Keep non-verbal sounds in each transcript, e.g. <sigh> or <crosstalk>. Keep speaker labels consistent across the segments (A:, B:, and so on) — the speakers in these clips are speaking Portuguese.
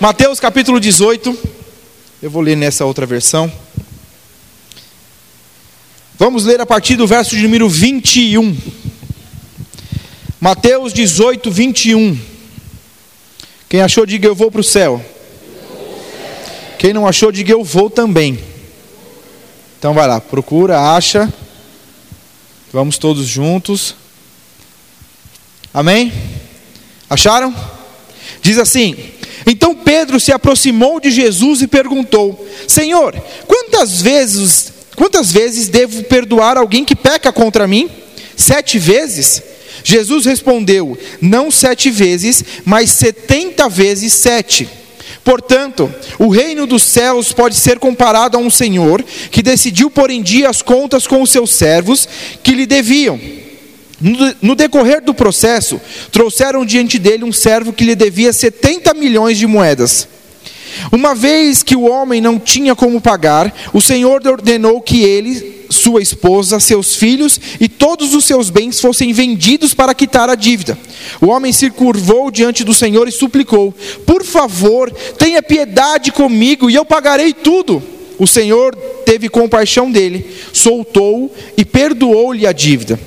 A: Mateus capítulo 18. Eu vou ler nessa outra versão. Vamos ler a partir do verso de número 21. Mateus 18, 21. Quem achou, diga eu vou para o céu. Quem não achou, diga eu vou também. Então vai lá, procura, acha. Vamos todos juntos. Amém? Acharam? Diz assim: Então Pedro se aproximou de Jesus e perguntou: Senhor, quantas vezes, quantas vezes devo perdoar alguém que peca contra mim? Sete vezes? Jesus respondeu: Não sete vezes, mas setenta vezes sete. Portanto, o reino dos céus pode ser comparado a um senhor que decidiu pôr em dia as contas com os seus servos que lhe deviam. No decorrer do processo, trouxeram diante dele um servo que lhe devia 70 milhões de moedas. Uma vez que o homem não tinha como pagar, o Senhor ordenou que ele, sua esposa, seus filhos e todos os seus bens fossem vendidos para quitar a dívida. O homem se curvou diante do Senhor e suplicou: Por favor, tenha piedade comigo e eu pagarei tudo. O Senhor teve compaixão dele, soltou-o e perdoou-lhe a dívida.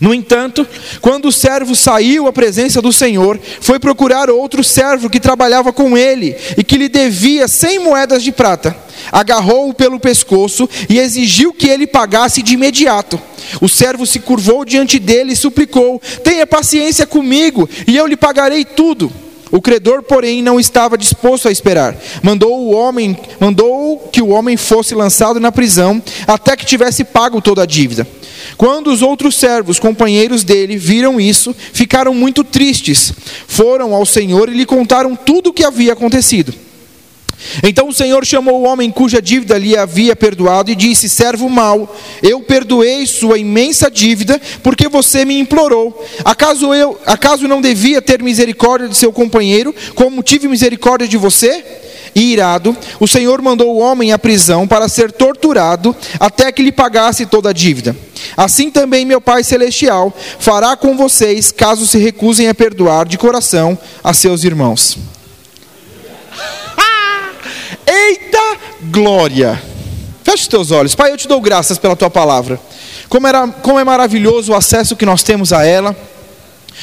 A: No entanto, quando o servo saiu à presença do Senhor, foi procurar outro servo que trabalhava com ele e que lhe devia cem moedas de prata. Agarrou-o pelo pescoço e exigiu que ele pagasse de imediato. O servo se curvou diante dele e suplicou: Tenha paciência comigo e eu lhe pagarei tudo. O credor, porém, não estava disposto a esperar. Mandou o homem, mandou que o homem fosse lançado na prisão até que tivesse pago toda a dívida. Quando os outros servos, companheiros dele, viram isso, ficaram muito tristes. Foram ao Senhor e lhe contaram tudo o que havia acontecido. Então o Senhor chamou o homem cuja dívida lhe havia perdoado e disse: Servo mau, eu perdoei sua imensa dívida porque você me implorou. Acaso eu, acaso não devia ter misericórdia de seu companheiro, como tive misericórdia de você? E irado, o Senhor mandou o homem à prisão para ser torturado até que lhe pagasse toda a dívida. Assim também meu Pai Celestial fará com vocês, caso se recusem a perdoar de coração a seus irmãos. <laughs> Eita glória! Feche os teus olhos. Pai, eu te dou graças pela tua palavra. Como, era, como é maravilhoso o acesso que nós temos a ela.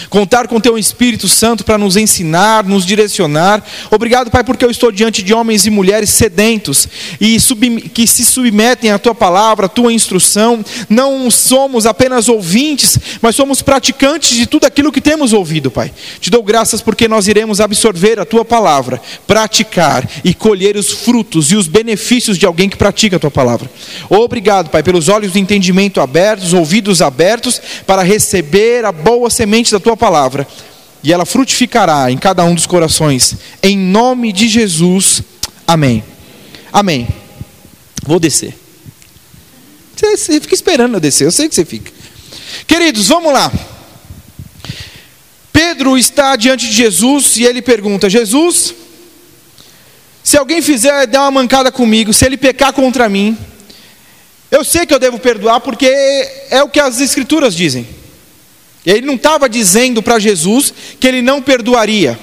A: Contar com teu Espírito Santo para nos ensinar, nos direcionar. Obrigado, Pai, porque eu estou diante de homens e mulheres sedentos e que se submetem à tua palavra, à tua instrução. Não somos apenas ouvintes, mas somos praticantes de tudo aquilo que temos ouvido, Pai. Te dou graças porque nós iremos absorver a tua palavra, praticar e colher os frutos e os benefícios de alguém que pratica a tua palavra. Obrigado, Pai, pelos olhos do entendimento abertos, ouvidos abertos para receber a boa semente da tua palavra, e ela frutificará em cada um dos corações, em nome de Jesus. Amém. Amém. Vou descer. Você, você fica esperando eu descer, eu sei que você fica. Queridos, vamos lá. Pedro está diante de Jesus e ele pergunta: Jesus, se alguém fizer dar uma mancada comigo, se ele pecar contra mim, eu sei que eu devo perdoar porque é o que as escrituras dizem. Ele não estava dizendo para Jesus que ele não perdoaria.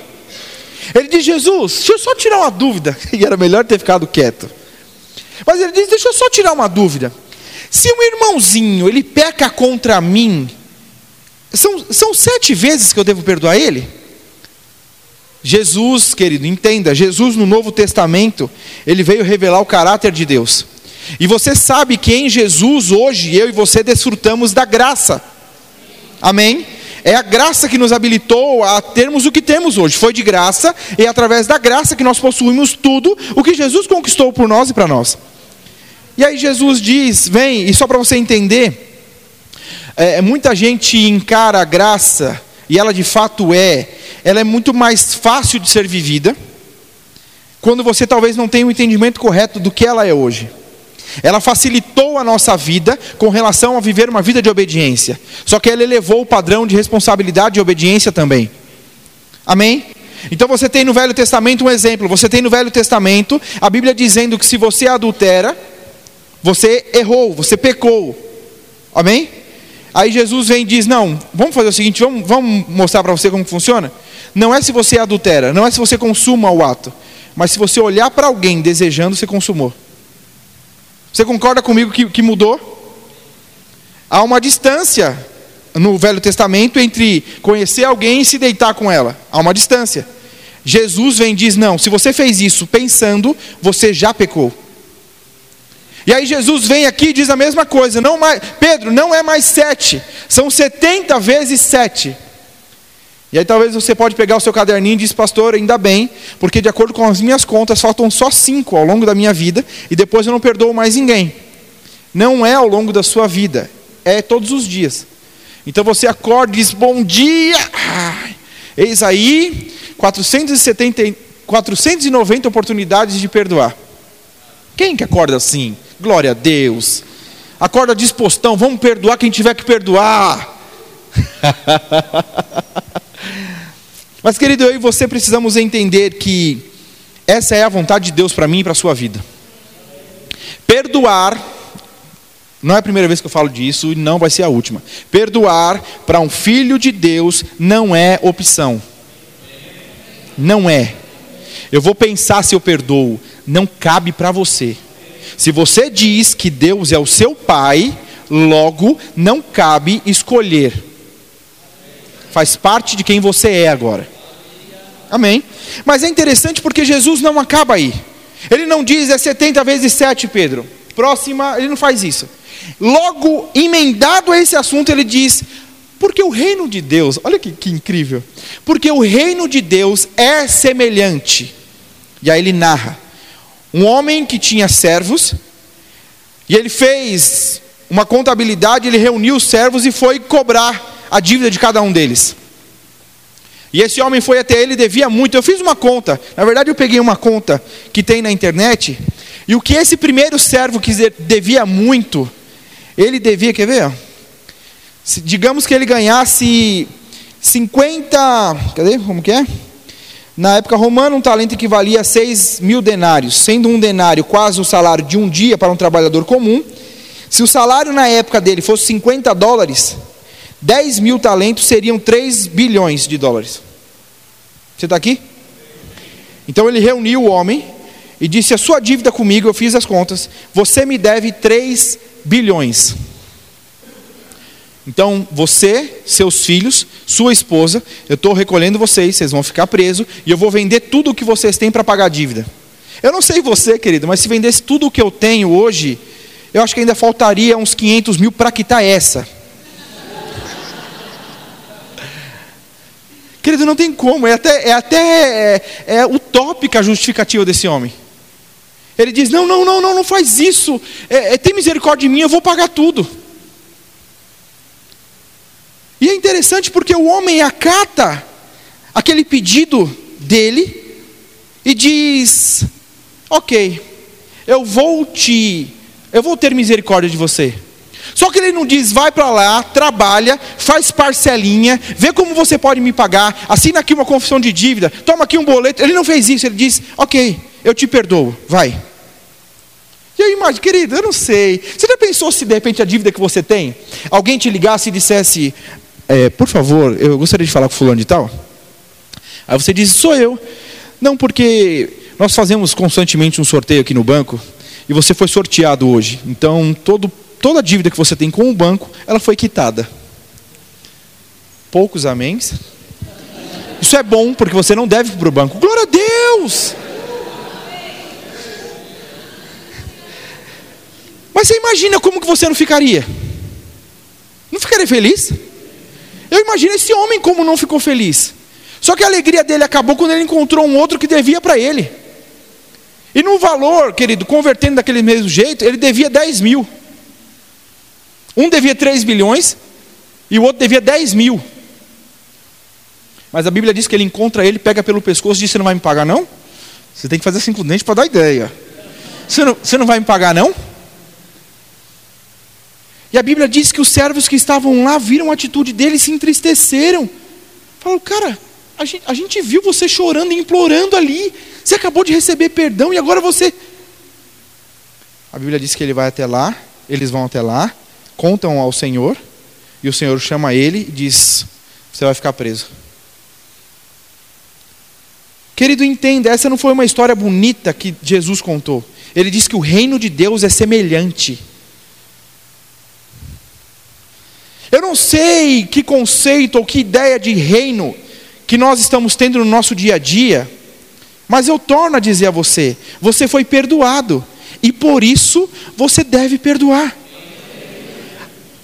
A: Ele diz: Jesus, deixa eu só tirar uma dúvida. <laughs> E era melhor ter ficado quieto. Mas ele diz: Deixa eu só tirar uma dúvida. Se um irmãozinho ele peca contra mim, são, são sete vezes que eu devo perdoar ele? Jesus, querido, entenda: Jesus no Novo Testamento, ele veio revelar o caráter de Deus. E você sabe que em Jesus, hoje, eu e você desfrutamos da graça. Amém? É a graça que nos habilitou a termos o que temos hoje. Foi de graça, e é através da graça que nós possuímos tudo o que Jesus conquistou por nós e para nós. E aí Jesus diz: vem, e só para você entender, é, muita gente encara a graça, e ela de fato é, ela é muito mais fácil de ser vivida, quando você talvez não tenha o um entendimento correto do que ela é hoje. Ela facilitou a nossa vida com relação a viver uma vida de obediência. Só que ela elevou o padrão de responsabilidade e obediência também. Amém? Então você tem no Velho Testamento um exemplo. Você tem no Velho Testamento a Bíblia dizendo que se você adultera, você errou, você pecou. Amém? Aí Jesus vem e diz: Não, vamos fazer o seguinte, vamos, vamos mostrar para você como funciona. Não é se você adultera, não é se você consuma o ato, mas se você olhar para alguém desejando, você consumou. Você concorda comigo que, que mudou? Há uma distância no Velho Testamento entre conhecer alguém e se deitar com ela. Há uma distância. Jesus vem e diz: Não, se você fez isso pensando, você já pecou. E aí Jesus vem aqui e diz a mesma coisa. Não mais, Pedro, não é mais sete, são setenta vezes sete. E aí talvez você pode pegar o seu caderninho e diz, pastor, ainda bem, porque de acordo com as minhas contas, faltam só cinco ao longo da minha vida, e depois eu não perdoo mais ninguém. Não é ao longo da sua vida, é todos os dias. Então você acorda e diz, bom dia! Eis aí 470, 490 oportunidades de perdoar. Quem que acorda assim? Glória a Deus. Acorda dispostão, vamos perdoar quem tiver que perdoar. <laughs> Mas, querido, eu e você precisamos entender que essa é a vontade de Deus para mim e para a sua vida. Perdoar, não é a primeira vez que eu falo disso e não vai ser a última. Perdoar para um filho de Deus não é opção. Não é. Eu vou pensar se eu perdoo. Não cabe para você. Se você diz que Deus é o seu pai, logo não cabe escolher. Faz parte de quem você é agora. Amém? Mas é interessante porque Jesus não acaba aí. Ele não diz é 70 vezes 7, Pedro. Próxima, ele não faz isso. Logo, emendado a esse assunto, ele diz: porque o reino de Deus, olha que, que incrível, porque o reino de Deus é semelhante. E aí ele narra: um homem que tinha servos, e ele fez uma contabilidade, ele reuniu os servos e foi cobrar a dívida de cada um deles. E esse homem foi até ele, devia muito. Eu fiz uma conta, na verdade eu peguei uma conta que tem na internet, e o que esse primeiro servo que devia muito, ele devia, quer ver? Digamos que ele ganhasse 50, cadê? Como que é? Na época romana, um talento equivalia a 6 mil denários, sendo um denário quase o salário de um dia para um trabalhador comum. Se o salário na época dele fosse 50 dólares, 10 mil talentos seriam 3 bilhões de dólares. Você está aqui? Então ele reuniu o homem e disse: A sua dívida comigo, eu fiz as contas, você me deve 3 bilhões. Então, você, seus filhos, sua esposa, eu estou recolhendo vocês, vocês vão ficar presos, e eu vou vender tudo o que vocês têm para pagar a dívida. Eu não sei você, querido, mas se vendesse tudo o que eu tenho hoje, eu acho que ainda faltaria uns 500 mil para quitar essa. Querido, não tem como, é até, é até é, é utópica a justificativa desse homem. Ele diz: Não, não, não, não, não faz isso, é, é, tem misericórdia de mim, eu vou pagar tudo. E é interessante porque o homem acata aquele pedido dele e diz: Ok, eu vou te, eu vou ter misericórdia de você. Só que ele não diz, vai para lá, trabalha, faz parcelinha, vê como você pode me pagar, assina aqui uma confissão de dívida, toma aqui um boleto. Ele não fez isso, ele diz, ok, eu te perdoo, vai. E eu imagino, querido, eu não sei. Você já pensou se de repente a dívida que você tem, alguém te ligasse e dissesse, é, por favor, eu gostaria de falar com fulano de tal? Aí você diz, sou eu. Não, porque nós fazemos constantemente um sorteio aqui no banco e você foi sorteado hoje. Então, todo toda a dívida que você tem com o banco, ela foi quitada. Poucos améns. Isso é bom, porque você não deve para o banco. Glória a Deus! Mas você imagina como que você não ficaria? Não ficaria feliz? Eu imagino esse homem como não ficou feliz. Só que a alegria dele acabou quando ele encontrou um outro que devia para ele. E no valor, querido, convertendo daquele mesmo jeito, ele devia 10 mil. Um devia 3 bilhões e o outro devia 10 mil. Mas a Bíblia diz que ele encontra ele, pega pelo pescoço e diz: Você não vai me pagar, não? Você tem que fazer cinco dentes para dar ideia. Você não, você não vai me pagar, não? E a Bíblia diz que os servos que estavam lá viram a atitude dele e se entristeceram. Falaram, cara, a gente, a gente viu você chorando e implorando ali. Você acabou de receber perdão e agora você. A Bíblia diz que ele vai até lá, eles vão até lá, contam ao Senhor, E o Senhor chama ele e diz: Você vai ficar preso. Querido, entenda, essa não foi uma história bonita que Jesus contou. Ele diz que o reino de Deus é semelhante. Eu não sei que conceito ou que ideia de reino que nós estamos tendo no nosso dia a dia, mas eu torno a dizer a você: você foi perdoado, e por isso você deve perdoar.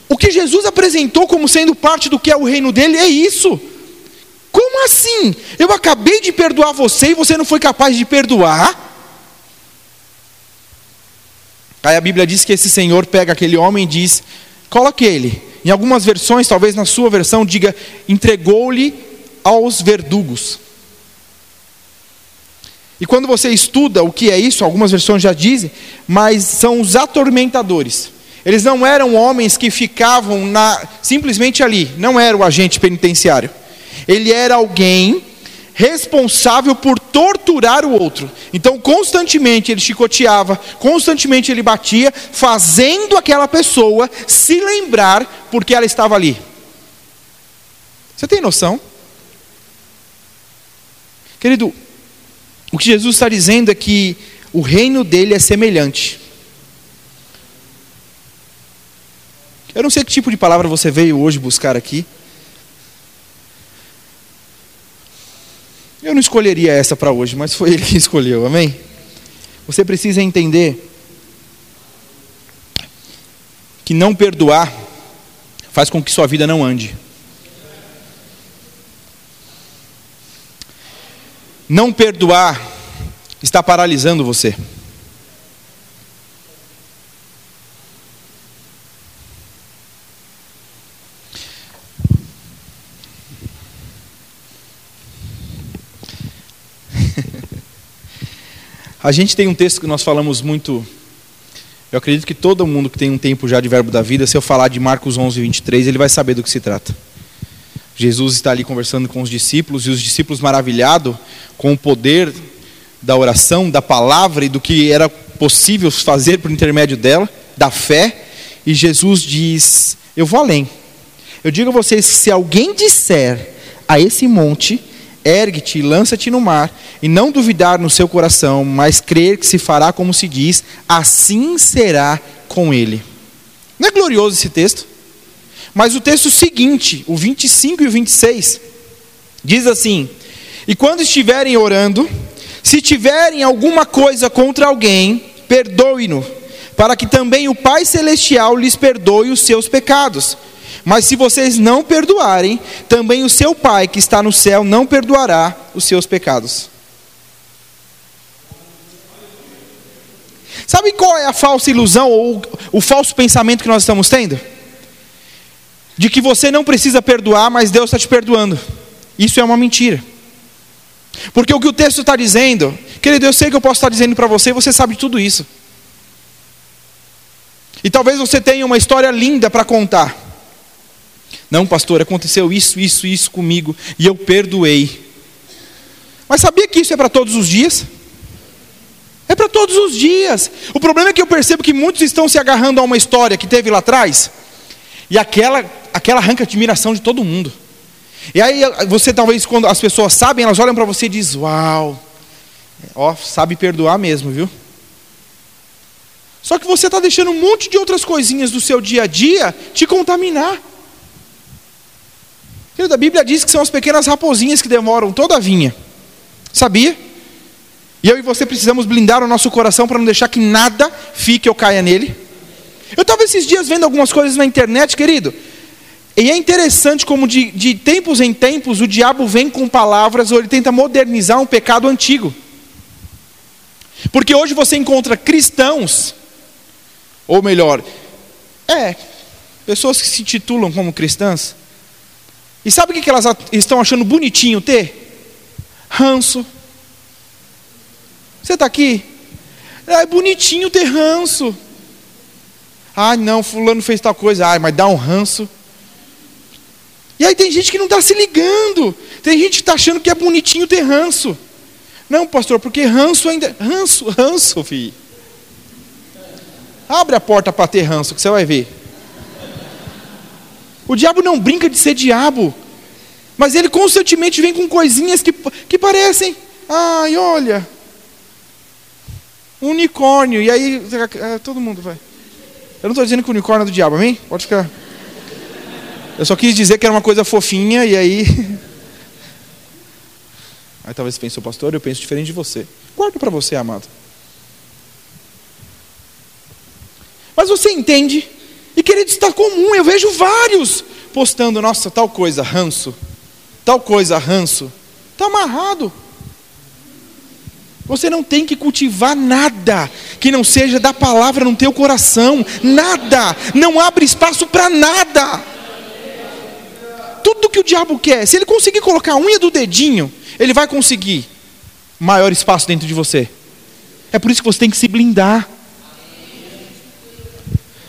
A: O que Jesus apresentou como sendo parte do que é o reino dele é isso. Como assim? Eu acabei de perdoar você e você não foi capaz de perdoar? Aí a Bíblia diz que esse Senhor pega aquele homem e diz: coloque ele. Em algumas versões, talvez na sua versão, diga: entregou-lhe aos verdugos. E quando você estuda o que é isso, algumas versões já dizem, mas são os atormentadores. Eles não eram homens que ficavam na, simplesmente ali, não era o agente penitenciário. Ele era alguém responsável por torturar o outro. Então, constantemente ele chicoteava, constantemente ele batia, fazendo aquela pessoa se lembrar porque ela estava ali. Você tem noção? Querido, o que Jesus está dizendo é que o reino dele é semelhante. Eu não sei que tipo de palavra você veio hoje buscar aqui. Eu não escolheria essa para hoje, mas foi ele que <laughs> escolheu, amém? Você precisa entender que não perdoar faz com que sua vida não ande. Não perdoar está paralisando você. A gente tem um texto que nós falamos muito. Eu acredito que todo mundo que tem um tempo já de verbo da vida, se eu falar de Marcos 11, 23, ele vai saber do que se trata. Jesus está ali conversando com os discípulos e os discípulos maravilhados com o poder da oração, da palavra e do que era possível fazer por intermédio dela, da fé. E Jesus diz: Eu vou além. Eu digo a vocês se alguém disser a esse monte, ergue-te e lança-te no mar, e não duvidar no seu coração, mas crer que se fará como se diz, assim será com ele. Não é glorioso esse texto? Mas o texto seguinte, o 25 e o 26, diz assim: E quando estiverem orando, se tiverem alguma coisa contra alguém, perdoe-no, para que também o Pai Celestial lhes perdoe os seus pecados. Mas se vocês não perdoarem, também o seu Pai que está no céu não perdoará os seus pecados. Sabe qual é a falsa ilusão ou o falso pensamento que nós estamos tendo? De que você não precisa perdoar, mas Deus está te perdoando. Isso é uma mentira. Porque o que o texto está dizendo, querido, eu sei que eu posso estar dizendo para você, você sabe tudo isso. E talvez você tenha uma história linda para contar. Não, pastor, aconteceu isso, isso, isso comigo e eu perdoei. Mas sabia que isso é para todos os dias? É para todos os dias. O problema é que eu percebo que muitos estão se agarrando a uma história que teve lá atrás e aquela, aquela arranca admiração de todo mundo. E aí você talvez quando as pessoas sabem, elas olham para você e dizem: "Uau, ó, sabe perdoar mesmo, viu?" Só que você está deixando um monte de outras coisinhas do seu dia a dia te contaminar. A Bíblia diz que são as pequenas raposinhas que devoram toda a vinha. Sabia? E eu e você precisamos blindar o nosso coração para não deixar que nada fique ou caia nele. Eu estava esses dias vendo algumas coisas na internet, querido. E é interessante como de, de tempos em tempos o diabo vem com palavras ou ele tenta modernizar um pecado antigo. Porque hoje você encontra cristãos, ou melhor, é, pessoas que se titulam como cristãs, e sabe o que elas estão achando bonitinho ter? Ranço. Você está aqui? É bonitinho ter ranço. Ai, não, fulano fez tal coisa. Ai, mas dá um ranço. E aí tem gente que não está se ligando. Tem gente que está achando que é bonitinho ter ranço. Não, pastor, porque ranço ainda. Ranço, ranço, filho. Abre a porta para ter ranço, que você vai ver. O diabo não brinca de ser diabo. Mas ele constantemente vem com coisinhas que, que parecem. Ai, olha. Um unicórnio. E aí, é, todo mundo vai. Eu não estou dizendo que o unicórnio é do diabo, amém? Pode ficar. Eu só quis dizer que era uma coisa fofinha e aí. <laughs> Aí talvez você pense, pastor, eu penso diferente de você. Guarda para você, amado. Mas você entende? E querido, está comum. Eu vejo vários postando, nossa, tal coisa, ranço. Tal coisa, ranço. Está amarrado. Você não tem que cultivar nada que não seja da palavra no teu coração. Nada. Não abre espaço para nada. Tudo que o diabo quer, se ele conseguir colocar a unha do dedinho, ele vai conseguir maior espaço dentro de você. É por isso que você tem que se blindar.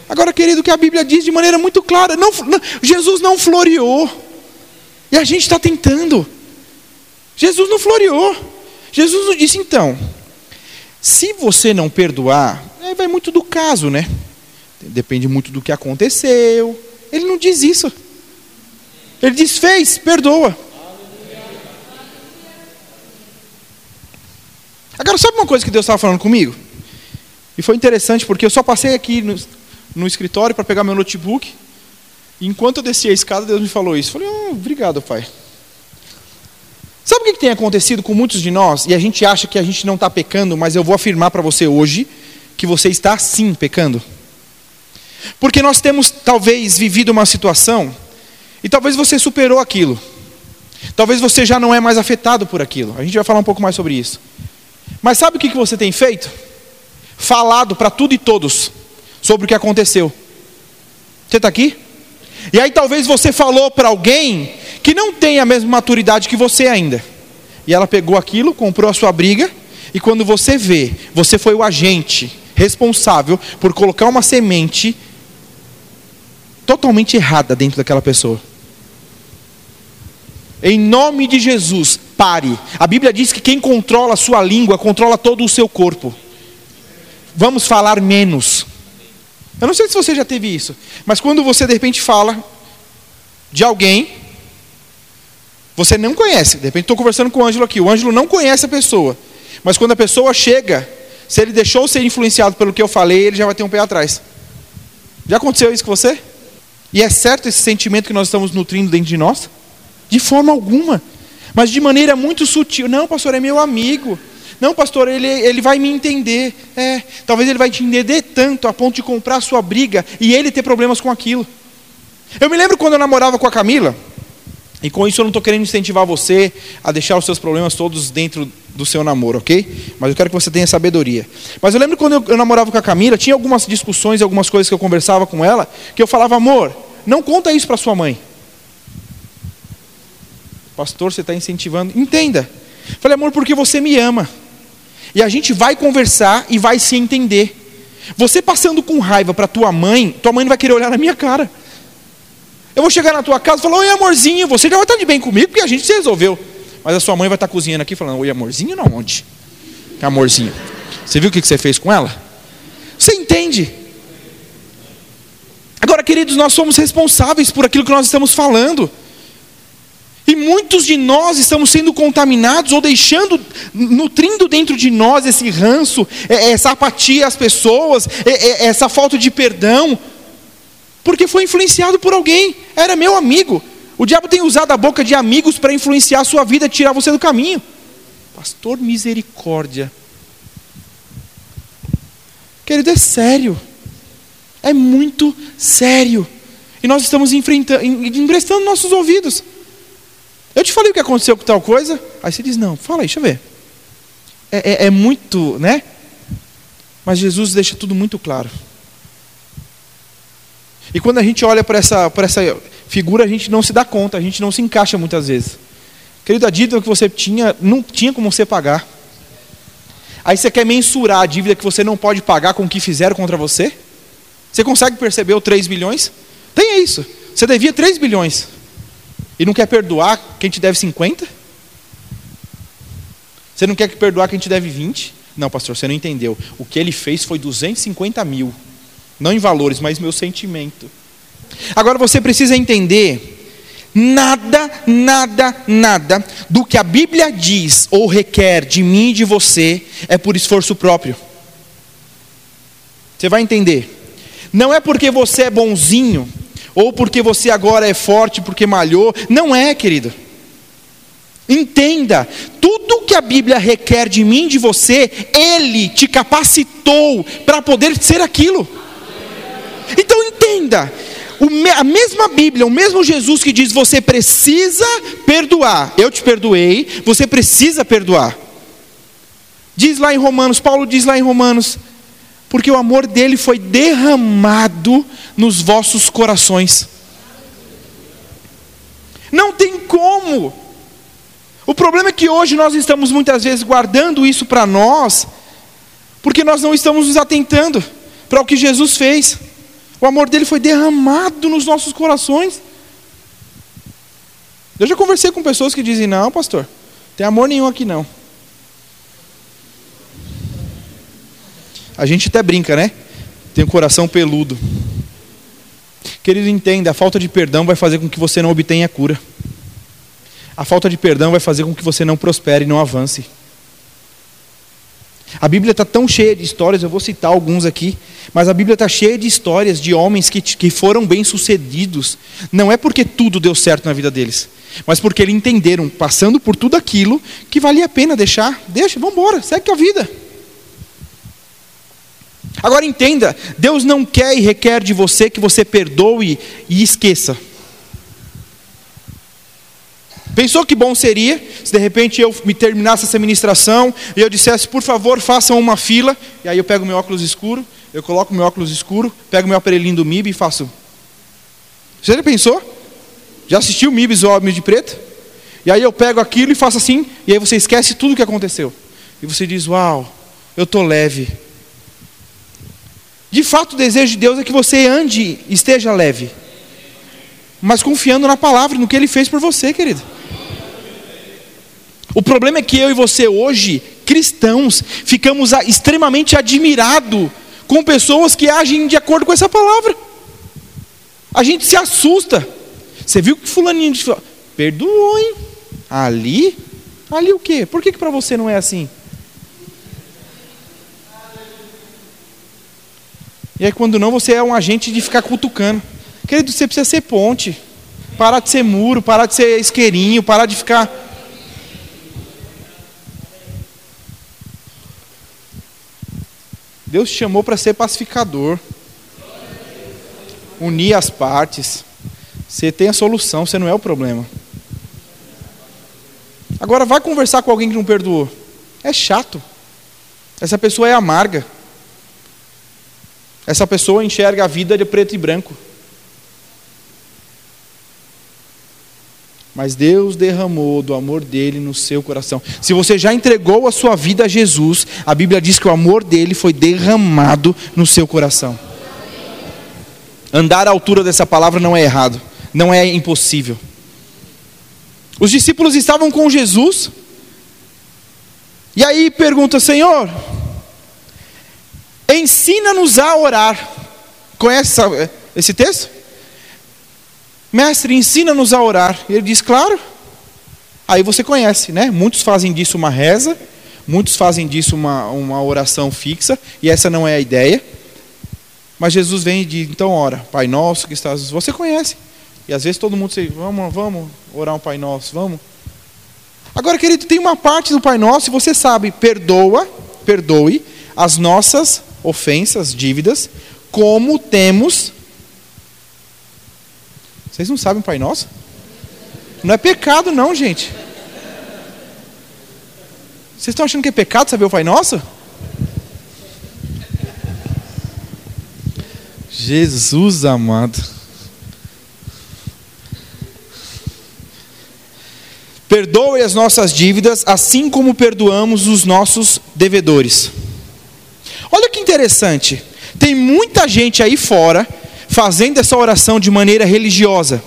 A: Agora, querido, o que a Bíblia diz de maneira muito clara: não, não, Jesus não floreou. E a gente está tentando. Jesus não floreou. Jesus nos disse então: se você não perdoar, aí vai muito do caso, né? Depende muito do que aconteceu. Ele não diz isso. Ele diz: fez, perdoa. Agora, sabe uma coisa que Deus estava falando comigo? E foi interessante porque eu só passei aqui no, no escritório para pegar meu notebook. E enquanto eu descia a escada, Deus me falou isso. Eu falei: oh, obrigado, Pai. Sabe o que tem acontecido com muitos de nós? E a gente acha que a gente não está pecando, mas eu vou afirmar para você hoje que você está sim pecando. Porque nós temos talvez vivido uma situação e talvez você superou aquilo. Talvez você já não é mais afetado por aquilo. A gente vai falar um pouco mais sobre isso. Mas sabe o que você tem feito? Falado para tudo e todos sobre o que aconteceu. Você está aqui? E aí talvez você falou para alguém que não tem a mesma maturidade que você ainda. E ela pegou aquilo, comprou a sua briga, e quando você vê, você foi o agente responsável por colocar uma semente totalmente errada dentro daquela pessoa. Em nome de Jesus, pare. A Bíblia diz que quem controla a sua língua controla todo o seu corpo. Vamos falar menos. Eu não sei se você já teve isso, mas quando você de repente fala de alguém você não conhece. De repente estou conversando com o Ângelo aqui. O Ângelo não conhece a pessoa. Mas quando a pessoa chega, se ele deixou ser influenciado pelo que eu falei, ele já vai ter um pé atrás. Já aconteceu isso com você? E é certo esse sentimento que nós estamos nutrindo dentro de nós? De forma alguma. Mas de maneira muito sutil. Não, pastor, é meu amigo. Não, pastor, ele, ele vai me entender. É, talvez ele vai te entender tanto a ponto de comprar a sua briga e ele ter problemas com aquilo. Eu me lembro quando eu namorava com a Camila. E com isso eu não estou querendo incentivar você a deixar os seus problemas todos dentro do seu namoro, ok? Mas eu quero que você tenha sabedoria. Mas eu lembro quando eu, eu namorava com a Camila, tinha algumas discussões, algumas coisas que eu conversava com ela, que eu falava, amor, não conta isso para sua mãe. Pastor, você está incentivando. Entenda. Falei, amor, porque você me ama. E a gente vai conversar e vai se entender. Você passando com raiva para tua mãe, tua mãe não vai querer olhar na minha cara. Eu vou chegar na tua casa e falar, oi amorzinho, você já vai estar de bem comigo, porque a gente se resolveu. Mas a sua mãe vai estar cozinhando aqui falando, oi amorzinho, não onde? Amorzinho. Você viu o que você fez com ela? Você entende? Agora, queridos, nós somos responsáveis por aquilo que nós estamos falando. E muitos de nós estamos sendo contaminados ou deixando, nutrindo dentro de nós esse ranço, essa apatia às pessoas, essa falta de perdão, porque foi influenciado por alguém, era meu amigo. O diabo tem usado a boca de amigos para influenciar a sua vida, tirar você do caminho. Pastor, misericórdia. Querido, é sério. É muito sério. E nós estamos enfrentando, emprestando nossos ouvidos. Eu te falei o que aconteceu com tal coisa. Aí você diz, não, fala aí, deixa eu ver. É, é, é muito, né? Mas Jesus deixa tudo muito claro. E quando a gente olha para essa, essa figura, a gente não se dá conta, a gente não se encaixa muitas vezes. Querido, a dívida que você tinha, não tinha como você pagar. Aí você quer mensurar a dívida que você não pode pagar com o que fizeram contra você? Você consegue perceber o 3 bilhões? Tem isso. Você devia 3 bilhões. E não quer perdoar quem te deve 50? Você não quer perdoar quem te deve 20? Não, pastor, você não entendeu. O que ele fez foi 250 mil. Não em valores, mas meu sentimento. Agora você precisa entender Nada, nada, nada do que a Bíblia diz ou requer de mim e de você é por esforço próprio. Você vai entender. Não é porque você é bonzinho, ou porque você agora é forte, porque malhou. Não é, querido. Entenda, tudo que a Bíblia requer de mim de você, Ele te capacitou para poder ser aquilo. Então entenda, a mesma Bíblia, o mesmo Jesus que diz: você precisa perdoar. Eu te perdoei, você precisa perdoar. Diz lá em Romanos, Paulo diz lá em Romanos, porque o amor dele foi derramado nos vossos corações. Não tem como. O problema é que hoje nós estamos muitas vezes guardando isso para nós, porque nós não estamos nos atentando para o que Jesus fez. O amor dele foi derramado nos nossos corações. Eu já conversei com pessoas que dizem: Não, pastor, tem amor nenhum aqui não. A gente até brinca, né? Tem um coração peludo. Querido, entenda: a falta de perdão vai fazer com que você não obtenha cura. A falta de perdão vai fazer com que você não prospere e não avance. A Bíblia está tão cheia de histórias, eu vou citar alguns aqui, mas a Bíblia está cheia de histórias de homens que, que foram bem-sucedidos. Não é porque tudo deu certo na vida deles, mas porque eles entenderam, passando por tudo aquilo, que valia a pena deixar. Deixa, vamos embora, segue a vida. Agora entenda: Deus não quer e requer de você que você perdoe e esqueça. Pensou que bom seria se de repente eu me terminasse essa ministração e eu dissesse, por favor, façam uma fila, e aí eu pego meu óculos escuro, eu coloco meu óculos escuro, pego meu aparelhinho do MIB e faço. Você já pensou? Já assistiu MIBs o Homem de Preto? E aí eu pego aquilo e faço assim, e aí você esquece tudo o que aconteceu. E você diz, uau, eu estou leve. De fato, o desejo de Deus é que você ande, esteja leve. Mas confiando na palavra, no que Ele fez por você, querido. O problema é que eu e você hoje, cristãos, ficamos extremamente admirados com pessoas que agem de acordo com essa palavra. A gente se assusta. Você viu que fulaninho perdoou, hein? Ali? Ali o quê? Por que, que para você não é assim? E aí quando não, você é um agente de ficar cutucando. Querido, você precisa ser ponte. Parar de ser muro, parar de ser isqueirinho, parar de ficar Deus te chamou para ser pacificador. Unir as partes. Você tem a solução, você não é o problema. Agora vai conversar com alguém que não perdoou. É chato. Essa pessoa é amarga. Essa pessoa enxerga a vida de preto e branco. mas Deus derramou do amor dele no seu coração. Se você já entregou a sua vida a Jesus, a Bíblia diz que o amor dele foi derramado no seu coração. Andar à altura dessa palavra não é errado, não é impossível. Os discípulos estavam com Jesus, e aí pergunta: Senhor, ensina-nos a orar. Conhece esse texto? Mestre, ensina-nos a orar. Ele diz, claro. Aí você conhece, né? Muitos fazem disso uma reza, muitos fazem disso uma, uma oração fixa, e essa não é a ideia. Mas Jesus vem e diz, então ora, Pai Nosso que estás. Você conhece. E às vezes todo mundo diz, vamos, vamos orar um Pai Nosso, vamos. Agora, querido, tem uma parte do Pai Nosso, e você sabe, perdoa, perdoe as nossas ofensas, dívidas, como temos vocês não sabem o Pai Nosso? Não é pecado, não, gente. Vocês estão achando que é pecado saber o Pai Nosso? Jesus amado. Perdoe as nossas dívidas, assim como perdoamos os nossos devedores. Olha que interessante. Tem muita gente aí fora fazendo essa oração de maneira religiosa.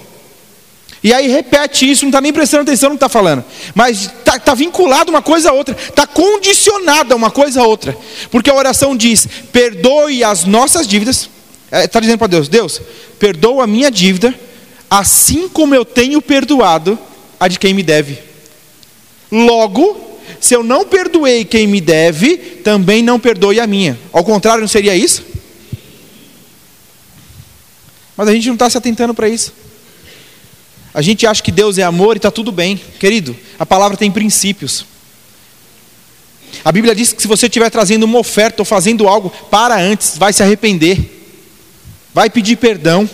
A: E aí repete isso, não está nem prestando atenção no que está falando. Mas está tá vinculado uma coisa a outra, está condicionada uma coisa a outra. Porque a oração diz: perdoe as nossas dívidas. está dizendo para Deus: Deus, perdoa a minha dívida, assim como eu tenho perdoado a de quem me deve. Logo, se eu não perdoei quem me deve, também não perdoe a minha. Ao contrário, não seria isso? Mas a gente não está se atentando para isso. A gente acha que Deus é amor e está tudo bem. Querido, a palavra tem princípios. A Bíblia diz que se você estiver trazendo uma oferta ou fazendo algo, para antes, vai se arrepender, vai pedir perdão.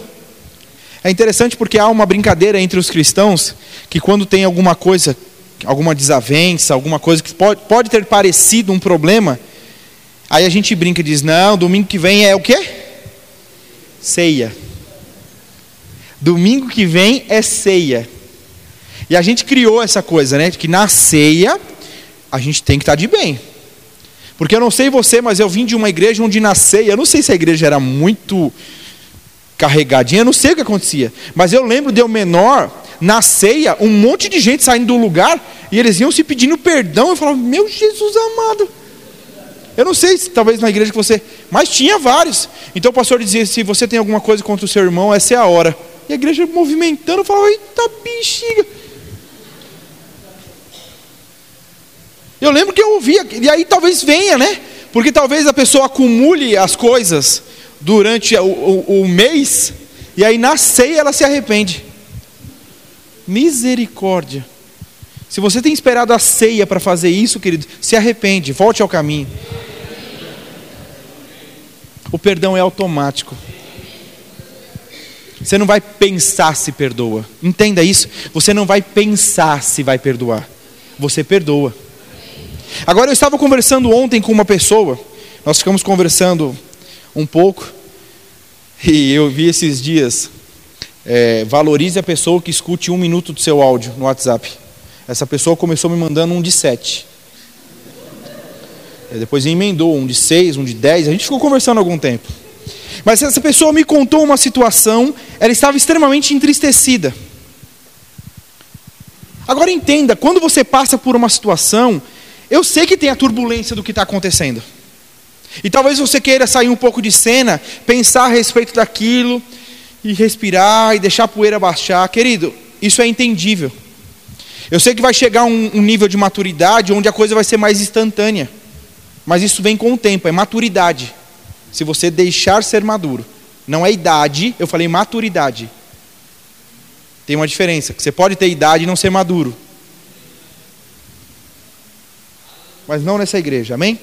A: É interessante porque há uma brincadeira entre os cristãos que quando tem alguma coisa, alguma desavença, alguma coisa que pode, pode ter parecido um problema, aí a gente brinca e diz: não, domingo que vem é o quê? Ceia. Domingo que vem é ceia. E a gente criou essa coisa, né? Que na ceia a gente tem que estar de bem. Porque eu não sei você, mas eu vim de uma igreja onde na ceia, eu não sei se a igreja era muito carregadinha, eu não sei o que acontecia. Mas eu lembro de eu menor, na ceia, um monte de gente saindo do lugar e eles iam se pedindo perdão. Eu falava, meu Jesus amado. Eu não sei se talvez na igreja que você. Mas tinha vários. Então o pastor dizia: se você tem alguma coisa contra o seu irmão, essa é a hora. E a igreja movimentando, eu falava, eita bexiga. Eu lembro que eu ouvia, e aí talvez venha, né? Porque talvez a pessoa acumule as coisas durante o, o, o mês, e aí na ceia ela se arrepende. Misericórdia. Se você tem esperado a ceia para fazer isso, querido, se arrepende, volte ao caminho. O perdão é automático. Você não vai pensar se perdoa. Entenda isso. Você não vai pensar se vai perdoar. Você perdoa. Agora eu estava conversando ontem com uma pessoa. Nós ficamos conversando um pouco. E eu vi esses dias. É, valorize a pessoa que escute um minuto do seu áudio no WhatsApp. Essa pessoa começou me mandando um de sete. Depois emendou um de seis, um de dez. A gente ficou conversando algum tempo. Mas essa pessoa me contou uma situação, ela estava extremamente entristecida. Agora entenda, quando você passa por uma situação, eu sei que tem a turbulência do que está acontecendo. E talvez você queira sair um pouco de cena, pensar a respeito daquilo, e respirar e deixar a poeira baixar. Querido, isso é entendível. Eu sei que vai chegar um, um nível de maturidade onde a coisa vai ser mais instantânea. Mas isso vem com o tempo, é maturidade se você deixar ser maduro. Não é idade, eu falei maturidade. Tem uma diferença, que você pode ter idade e não ser maduro. Mas não nessa igreja, amém?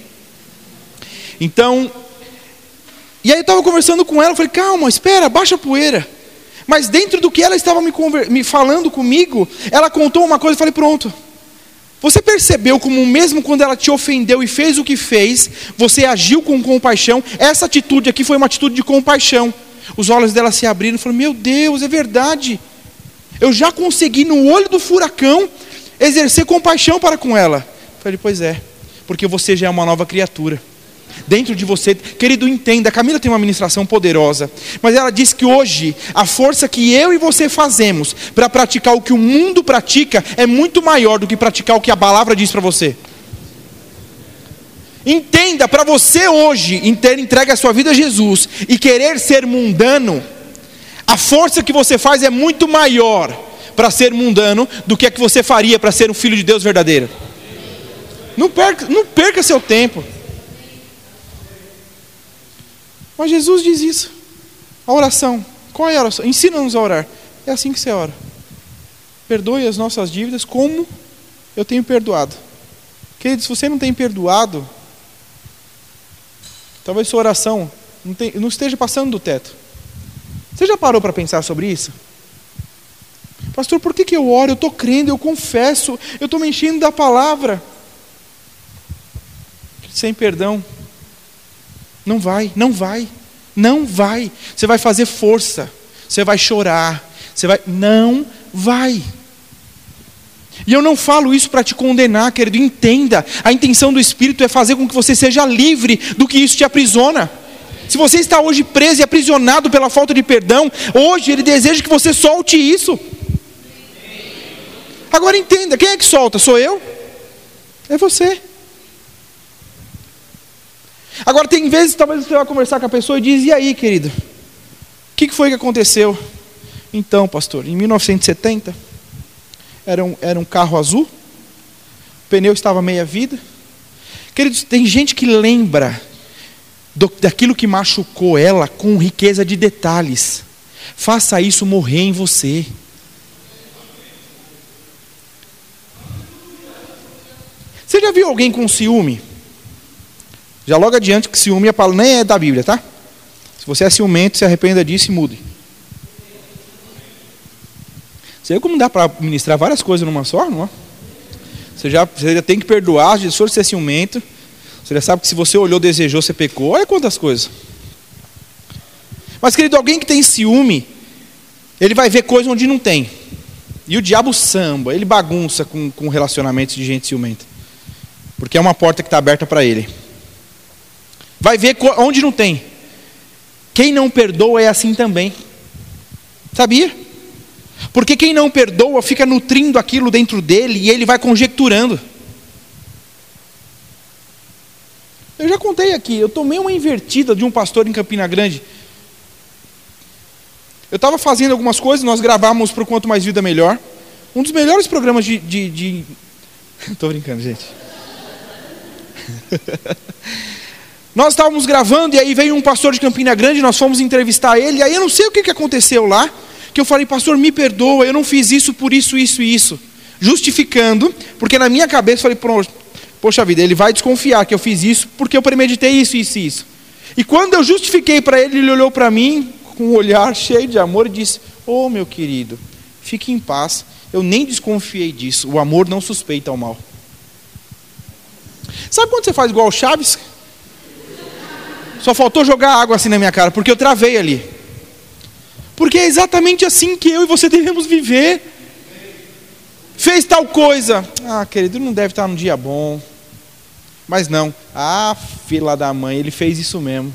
A: Então, e aí eu estava conversando com ela, eu falei, calma, espera, baixa a poeira. Mas dentro do que ela estava me, me falando comigo, ela contou uma coisa, eu falei, pronto. Você percebeu como, mesmo quando ela te ofendeu e fez o que fez, você agiu com compaixão? Essa atitude aqui foi uma atitude de compaixão. Os olhos dela se abriram e falaram: Meu Deus, é verdade. Eu já consegui, no olho do furacão, exercer compaixão para com ela. Eu falei: Pois é, porque você já é uma nova criatura dentro de você. Querido, entenda, Camila tem uma ministração poderosa, mas ela diz que hoje a força que eu e você fazemos para praticar o que o mundo pratica é muito maior do que praticar o que a palavra diz para você. Entenda, para você hoje ter entregue a sua vida a Jesus e querer ser mundano, a força que você faz é muito maior para ser mundano do que a que você faria para ser um filho de Deus verdadeiro. Não perca, não perca seu tempo. Mas Jesus diz isso. A oração. Qual é a oração? Ensina-nos a orar. É assim que você ora. Perdoe as nossas dívidas como eu tenho perdoado. Querido, se você não tem perdoado, talvez sua oração não, tem, não esteja passando do teto. Você já parou para pensar sobre isso? Pastor, por que, que eu oro? Eu estou crendo, eu confesso, eu estou me enchendo da palavra. Sem perdão, não vai, não vai, não vai. Você vai fazer força, você vai chorar, você vai. Não vai. E eu não falo isso para te condenar, querido, entenda. A intenção do Espírito é fazer com que você seja livre do que isso te aprisiona. Se você está hoje preso e aprisionado pela falta de perdão, hoje Ele deseja que você solte isso. Agora entenda: quem é que solta? Sou eu? É você. Agora, tem vezes, talvez você vai conversar com a pessoa e diz: E aí, querido? O que foi que aconteceu? Então, pastor, em 1970, era um, era um carro azul, o pneu estava meia vida. Queridos, tem gente que lembra do, daquilo que machucou ela com riqueza de detalhes. Faça isso morrer em você. Você já viu alguém com ciúme? Já logo adiante que ciúme palavra nem é da Bíblia, tá? Se você é ciumento, se arrependa disso e mude. Você vê como dá para ministrar várias coisas numa só, não é? Você já, você já tem que perdoar, se for ser ciumento. Você já sabe que se você olhou, desejou, você pecou. Olha quantas coisas. Mas, querido, alguém que tem ciúme, ele vai ver coisa onde não tem. E o diabo samba, ele bagunça com, com relacionamentos de gente ciumenta. Porque é uma porta que está aberta para ele. Vai ver onde não tem. Quem não perdoa é assim também. Sabia? Porque quem não perdoa fica nutrindo aquilo dentro dele e ele vai conjecturando. Eu já contei aqui, eu tomei uma invertida de um pastor em Campina Grande. Eu estava fazendo algumas coisas, nós gravávamos para o Quanto Mais Vida Melhor. Um dos melhores programas de. de, Estou <laughs> brincando, gente. <laughs> nós estávamos gravando e aí veio um pastor de Campina Grande, nós fomos entrevistar ele, e aí eu não sei o que, que aconteceu lá, que eu falei, pastor, me perdoa, eu não fiz isso por isso, isso e isso. Justificando, porque na minha cabeça eu falei, poxa vida, ele vai desconfiar que eu fiz isso porque eu premeditei isso, isso e isso. E quando eu justifiquei para ele, ele olhou para mim com um olhar <laughs> cheio de amor e disse: Oh, meu querido, fique em paz. Eu nem desconfiei disso. O amor não suspeita o mal. Sabe quando você faz igual o Chaves? Só faltou jogar água assim na minha cara, porque eu travei ali. Porque é exatamente assim que eu e você devemos viver. Fez tal coisa. Ah, querido, não deve estar num dia bom. Mas não. Ah, fila da mãe, ele fez isso mesmo.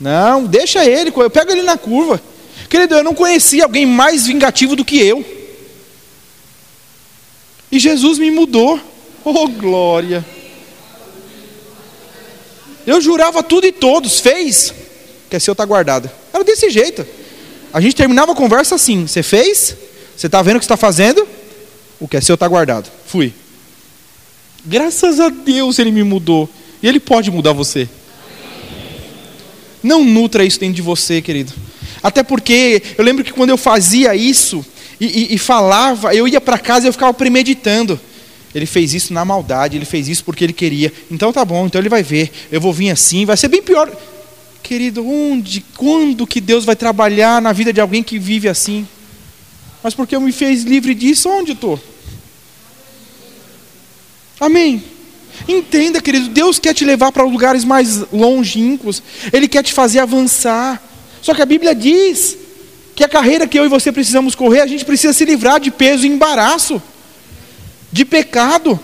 A: Não, deixa ele, eu pego ele na curva. Querido, eu não conhecia alguém mais vingativo do que eu. E Jesus me mudou. Oh, glória. Eu jurava tudo e todos, fez, que é seu está guardado. Era desse jeito. A gente terminava a conversa assim: você fez? Você está vendo o que está fazendo? O que é seu está guardado. Fui. Graças a Deus ele me mudou. E ele pode mudar você. Não nutra isso dentro de você, querido. Até porque eu lembro que quando eu fazia isso e, e, e falava, eu ia para casa e eu ficava premeditando. Ele fez isso na maldade, ele fez isso porque ele queria. Então tá bom, então ele vai ver. Eu vou vir assim, vai ser bem pior. Querido, onde, quando que Deus vai trabalhar na vida de alguém que vive assim? Mas porque eu me fez livre disso, onde estou? Amém. Entenda, querido, Deus quer te levar para lugares mais longínquos, Ele quer te fazer avançar. Só que a Bíblia diz que a carreira que eu e você precisamos correr, a gente precisa se livrar de peso e embaraço, de pecado.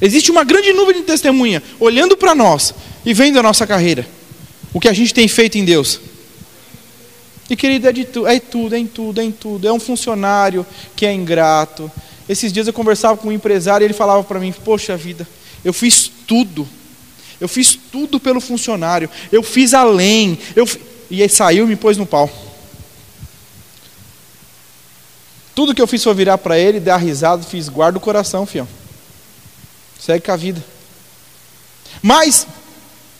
A: Existe uma grande nuvem de testemunha olhando para nós e vendo a nossa carreira, o que a gente tem feito em Deus. E querido, é, de tu, é tudo, é em tudo, é em tudo. É um funcionário que é ingrato, esses dias eu conversava com um empresário e ele falava para mim: Poxa vida, eu fiz tudo. Eu fiz tudo pelo funcionário. Eu fiz além. Eu E ele saiu e me pôs no pau. Tudo que eu fiz foi virar para ele, dar risada, fiz guarda o coração, fião. Segue com a vida. Mas,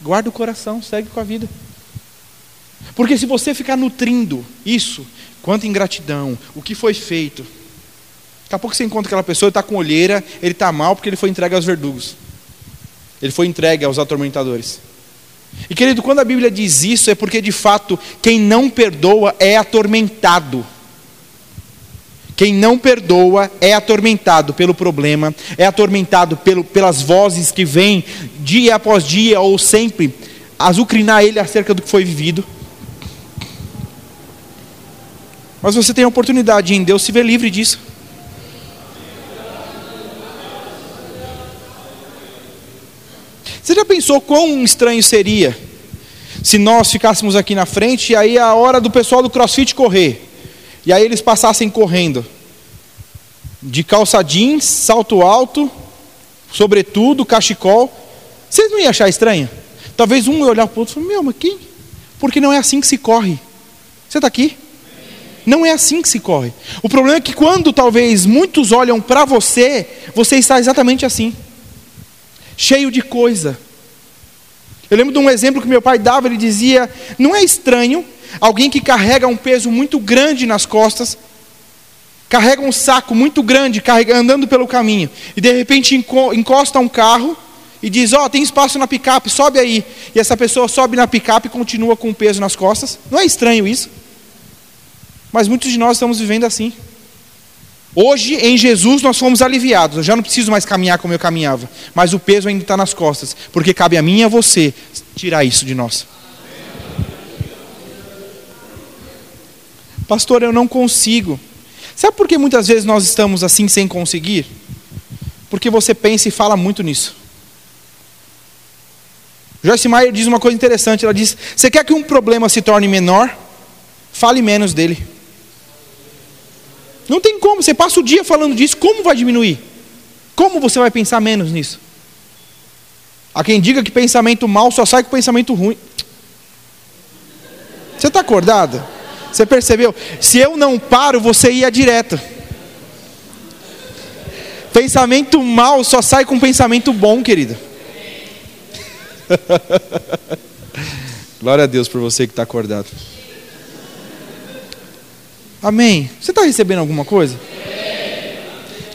A: guarda o coração, segue com a vida. Porque se você ficar nutrindo isso, quanto ingratidão, o que foi feito, Daqui a pouco você encontra aquela pessoa, ele está com olheira, ele está mal porque ele foi entregue aos verdugos. Ele foi entregue aos atormentadores. E querido, quando a Bíblia diz isso, é porque de fato quem não perdoa é atormentado. Quem não perdoa é atormentado pelo problema, é atormentado pelo, pelas vozes que vêm dia após dia ou sempre azucrinar ele acerca do que foi vivido. Mas você tem a oportunidade em Deus se ver livre disso. Você já pensou quão estranho seria se nós ficássemos aqui na frente e aí a hora do pessoal do CrossFit correr, e aí eles passassem correndo de calça jeans, salto alto, sobretudo, cachecol. Vocês não iam achar estranho? Talvez um olhar para o outro e falar, meu, mas quem? Porque não é assim que se corre. Você está aqui? Não é assim que se corre. O problema é que quando talvez muitos olham para você, você está exatamente assim cheio de coisa. Eu lembro de um exemplo que meu pai dava, ele dizia: não é estranho alguém que carrega um peso muito grande nas costas, carrega um saco muito grande, carrega, andando pelo caminho, e de repente encosta um carro e diz: Ó, oh, tem espaço na picape, sobe aí. E essa pessoa sobe na picape e continua com o peso nas costas. Não é estranho isso? Mas muitos de nós estamos vivendo assim. Hoje, em Jesus, nós fomos aliviados. Eu já não preciso mais caminhar como eu caminhava. Mas o peso ainda está nas costas. Porque cabe a mim e a você tirar isso de nós. Pastor, eu não consigo. Sabe por que muitas vezes nós estamos assim sem conseguir? Porque você pensa e fala muito nisso. Joyce Meyer diz uma coisa interessante. Ela diz: Você quer que um problema se torne menor? Fale menos dele. Não tem como, você passa o dia falando disso, como vai diminuir? Como você vai pensar menos nisso? Há quem diga que pensamento mal só sai com pensamento ruim. Você está acordado? Você percebeu? Se eu não paro, você ia direto. Pensamento mal só sai com pensamento bom, querido. <laughs> Glória a Deus por você que está acordado. Amém? Você está recebendo alguma coisa?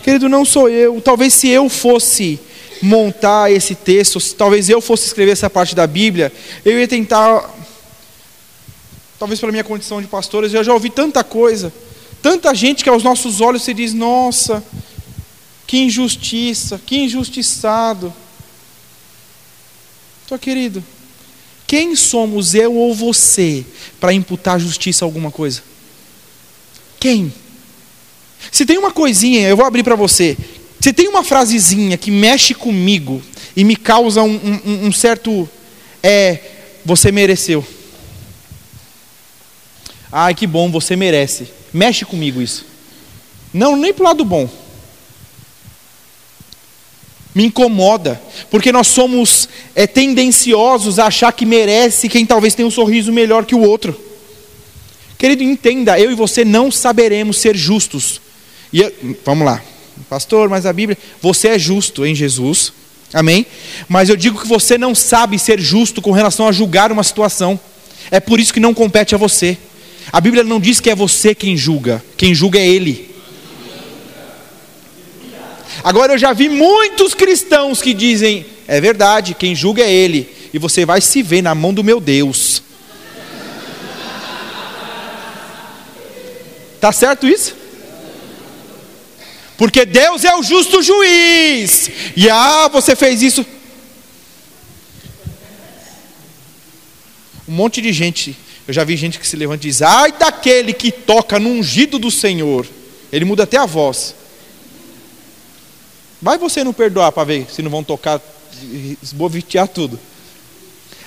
A: Querido, não sou eu. Talvez se eu fosse montar esse texto, talvez eu fosse escrever essa parte da Bíblia, eu ia tentar, talvez pela minha condição de pastor, eu já ouvi tanta coisa, tanta gente que aos nossos olhos se diz: nossa, que injustiça, que injustiçado. Então, querido, quem somos eu ou você para imputar justiça a alguma coisa? Quem? Se tem uma coisinha, eu vou abrir para você. Se tem uma frasezinha que mexe comigo e me causa um, um, um certo. É, você mereceu. Ai, que bom, você merece. Mexe comigo isso. Não, nem para o lado bom. Me incomoda, porque nós somos é, tendenciosos a achar que merece quem talvez tenha um sorriso melhor que o outro. Querido, entenda, eu e você não saberemos ser justos. E vamos lá, pastor, mas a Bíblia, você é justo em Jesus, amém? Mas eu digo que você não sabe ser justo com relação a julgar uma situação. É por isso que não compete a você. A Bíblia não diz que é você quem julga, quem julga é Ele. Agora eu já vi muitos cristãos que dizem: é verdade, quem julga é Ele, e você vai se ver na mão do meu Deus. Tá certo isso? Porque Deus é o justo juiz. E ah, você fez isso. Um monte de gente, eu já vi gente que se levanta e diz: "Ai daquele que toca no ungido do Senhor". Ele muda até a voz. Vai você não perdoar para ver se não vão tocar esbovitear tudo.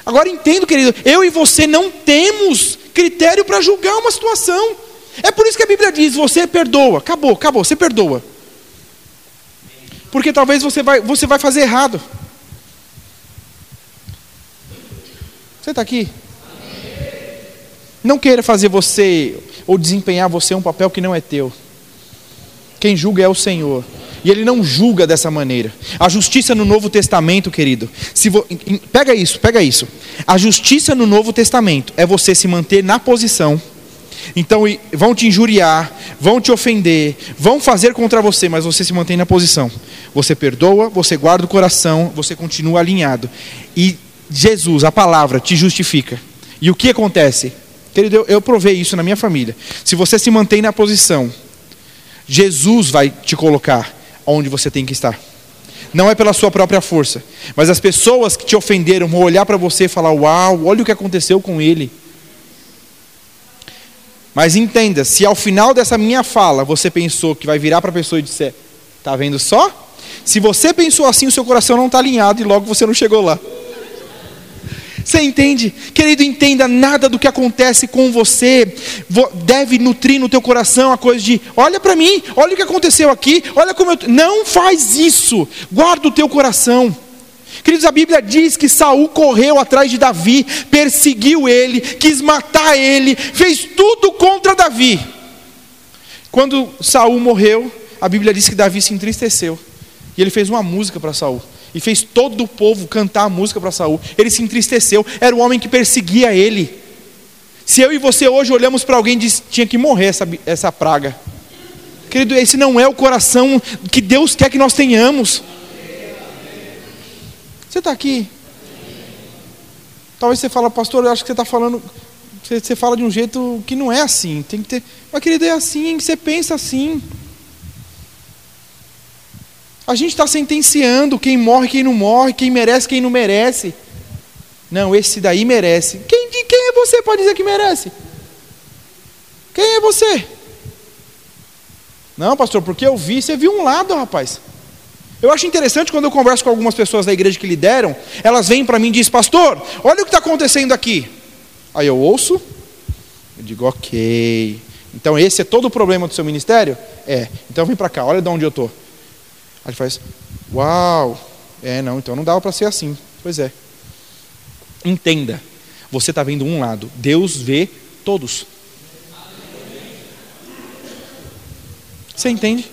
A: Agora entendo, querido, eu e você não temos critério para julgar uma situação. É por isso que a Bíblia diz: você perdoa. Acabou, acabou, você perdoa. Porque talvez você vai, você vai fazer errado. Você está aqui? Não queira fazer você ou desempenhar você um papel que não é teu. Quem julga é o Senhor. E ele não julga dessa maneira. A justiça no Novo Testamento, querido, se vo... pega isso, pega isso. A justiça no Novo Testamento é você se manter na posição então vão te injuriar, vão te ofender, vão fazer contra você, mas você se mantém na posição. Você perdoa, você guarda o coração, você continua alinhado. E Jesus, a palavra, te justifica. E o que acontece? Querido, eu, provei isso na minha família. Se você se mantém na posição, Jesus vai te colocar onde você tem que estar. Não é pela sua própria força, mas as pessoas que te ofenderam vão olhar para você e falar: Uau, olha o que aconteceu com ele. Mas entenda, se ao final dessa minha fala você pensou que vai virar para a pessoa e disser, está vendo só? Se você pensou assim, o seu coração não está alinhado e logo você não chegou lá. Você entende? Querido, entenda, nada do que acontece com você deve nutrir no teu coração a coisa de, olha para mim, olha o que aconteceu aqui, olha como eu... Não faz isso, guarda o teu coração. Queridos, a Bíblia diz que Saul correu atrás de Davi, perseguiu ele, quis matar ele, fez tudo contra Davi. Quando Saul morreu, a Bíblia diz que Davi se entristeceu. E ele fez uma música para Saul. E fez todo o povo cantar a música para Saul. Ele se entristeceu. Era o homem que perseguia ele. Se eu e você hoje olhamos para alguém e diz, tinha que morrer essa, essa praga. Querido, esse não é o coração que Deus quer que nós tenhamos. Você está aqui? Talvez você fale, pastor, eu acho que você está falando. Você, fala de um jeito que não é assim. Tem que ter. Mas, querido, é assim, você pensa assim. A gente está sentenciando quem morre, quem não morre, quem merece, quem não merece. Não, esse daí merece. Quem, quem é você para dizer que merece? Quem é você? Não, pastor, porque eu vi, você viu um lado, rapaz. Eu acho interessante quando eu converso com algumas pessoas da igreja que lideram, elas vêm para mim e dizem, pastor, olha o que está acontecendo aqui. Aí eu ouço, eu digo, ok. Então esse é todo o problema do seu ministério? É. Então vem para cá, olha de onde eu estou. Aí ele faz, uau, é, não, então não dava para ser assim. Pois é. Entenda, você está vendo um lado, Deus vê todos. Você entende?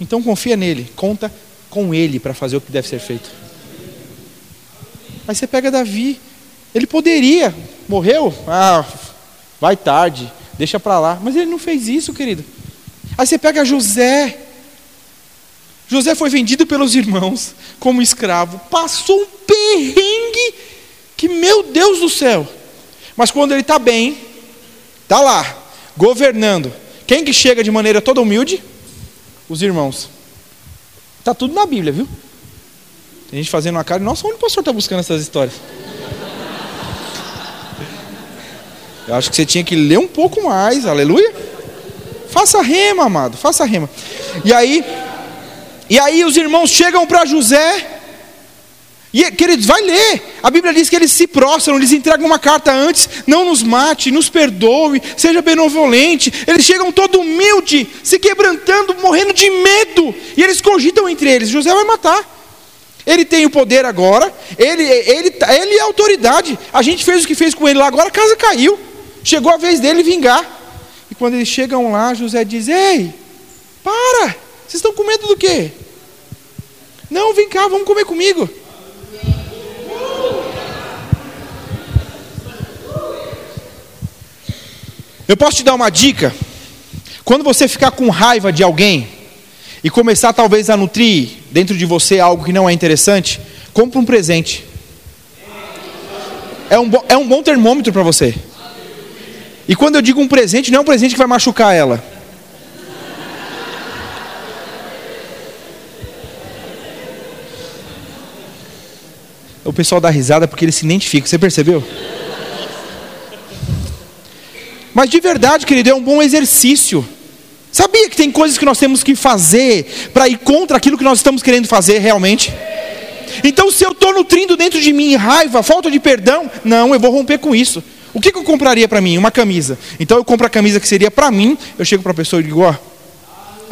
A: Então confia nele, conta com ele para fazer o que deve ser feito. Aí você pega Davi, ele poderia, morreu, ah, vai tarde, deixa para lá, mas ele não fez isso, querido. Aí você pega José, José foi vendido pelos irmãos como escravo, passou um perrengue que, meu Deus do céu, mas quando ele está bem, está lá, governando, quem que chega de maneira toda humilde? Os irmãos. Está tudo na Bíblia, viu? Tem gente fazendo uma cara, nossa, onde o pastor está buscando essas histórias? <laughs> Eu acho que você tinha que ler um pouco mais, aleluia. Faça rema, amado, faça rema. E aí, e aí os irmãos chegam para José e, queridos, vai ler. A Bíblia diz que eles se prostram, eles entregam uma carta antes, não nos mate, nos perdoe, seja benevolente. Eles chegam todo humilde, se quebrantando, morrendo de medo. E eles cogitam entre eles: José vai matar. Ele tem o poder agora, ele, ele, ele é autoridade. A gente fez o que fez com ele lá, agora a casa caiu. Chegou a vez dele vingar. E quando eles chegam lá, José diz: Ei, para, vocês estão com medo do quê? Não, vem cá, vamos comer comigo. Eu posso te dar uma dica? Quando você ficar com raiva de alguém e começar talvez a nutrir dentro de você algo que não é interessante, compre um presente. É um, é um bom termômetro para você. E quando eu digo um presente, não é um presente que vai machucar ela. O pessoal dá risada porque ele se identifica, você percebeu? Mas de verdade, querido, é um bom exercício. Sabia que tem coisas que nós temos que fazer para ir contra aquilo que nós estamos querendo fazer realmente? Então, se eu estou nutrindo dentro de mim raiva, falta de perdão, não, eu vou romper com isso. O que, que eu compraria para mim? Uma camisa. Então, eu compro a camisa que seria para mim, eu chego para a pessoa e digo: ó,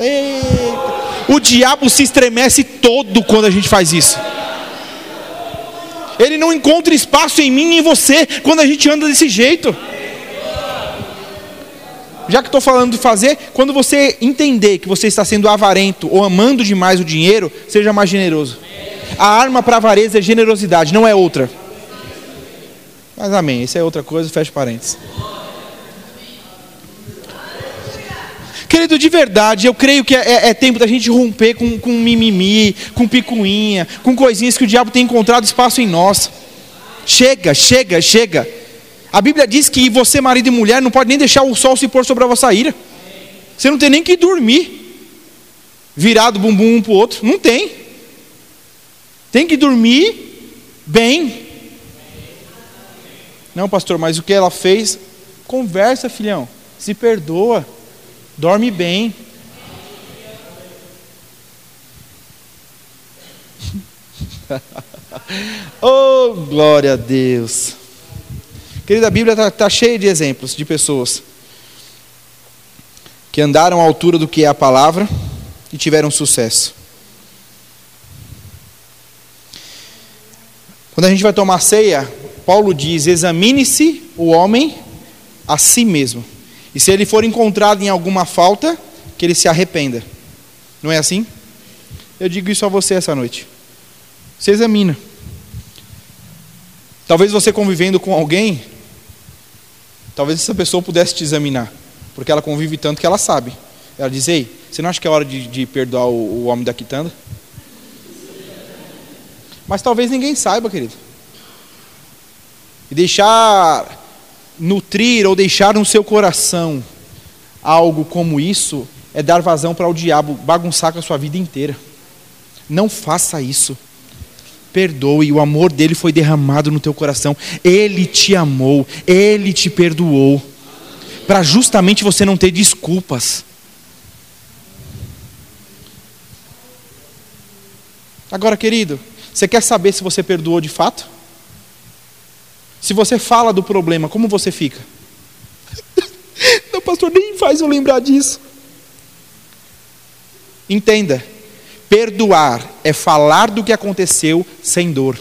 A: eita. o diabo se estremece todo quando a gente faz isso. Ele não encontra espaço em mim e em você quando a gente anda desse jeito já que estou falando de fazer, quando você entender que você está sendo avarento ou amando demais o dinheiro, seja mais generoso. A arma para avareza é generosidade, não é outra. Mas amém, isso é outra coisa, fecha parênteses. Querido, de verdade, eu creio que é, é, é, tempo da gente romper com, com mimimi, com picuinha, com coisinhas que o diabo tem encontrado espaço em nós. Chega, chega, chega. A Bíblia diz que você, marido e mulher, não pode nem deixar o sol se pôr sobre a vossa ira. Você não tem nem que dormir virado bumbum um para o outro. Não tem. Tem que dormir bem. Não, pastor, mas o que ela fez? Conversa, filhão. Se perdoa. Dorme bem. <laughs> oh, glória a Deus. Querida, a Bíblia está tá cheia de exemplos de pessoas que andaram à altura do que é a palavra e tiveram sucesso. Quando a gente vai tomar ceia, Paulo diz: examine-se o homem a si mesmo. E se ele for encontrado em alguma falta, que ele se arrependa. Não é assim? Eu digo isso a você essa noite. Se examina. Talvez você convivendo com alguém, talvez essa pessoa pudesse te examinar, porque ela convive tanto que ela sabe. Ela diz: Ei, você não acha que é hora de, de perdoar o, o homem da quitanda? Mas talvez ninguém saiba, querido. E deixar nutrir ou deixar no seu coração algo como isso é dar vazão para o diabo bagunçar com a sua vida inteira. Não faça isso. Perdoe, o amor dele foi derramado no teu coração. Ele te amou, ele te perdoou. Para justamente você não ter desculpas. Agora, querido, você quer saber se você perdoou de fato? Se você fala do problema, como você fica? <laughs> Não, pastor, nem faz eu lembrar disso. Entenda, perdoar é falar do que aconteceu sem dor.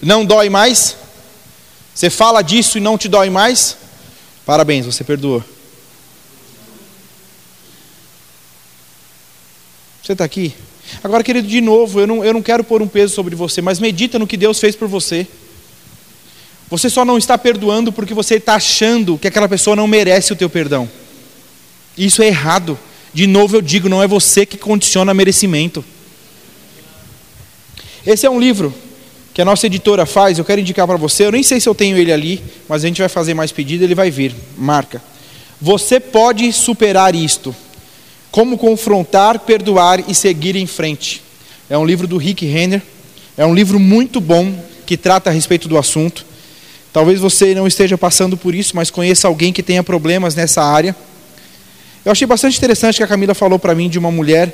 A: Não dói mais? Você fala disso e não te dói mais? Parabéns, você perdoou. Você está aqui? Agora, querido, de novo, eu não, eu não quero pôr um peso sobre você, mas medita no que Deus fez por você. Você só não está perdoando porque você está achando que aquela pessoa não merece o teu perdão. Isso é errado. De novo eu digo, não é você que condiciona merecimento. Esse é um livro que a nossa editora faz, eu quero indicar para você. Eu nem sei se eu tenho ele ali, mas a gente vai fazer mais pedido, ele vai vir. Marca. Você pode superar isto. Como confrontar, perdoar e seguir em frente. É um livro do Rick Renner. É um livro muito bom que trata a respeito do assunto. Talvez você não esteja passando por isso, mas conheça alguém que tenha problemas nessa área. Eu achei bastante interessante que a Camila falou para mim de uma mulher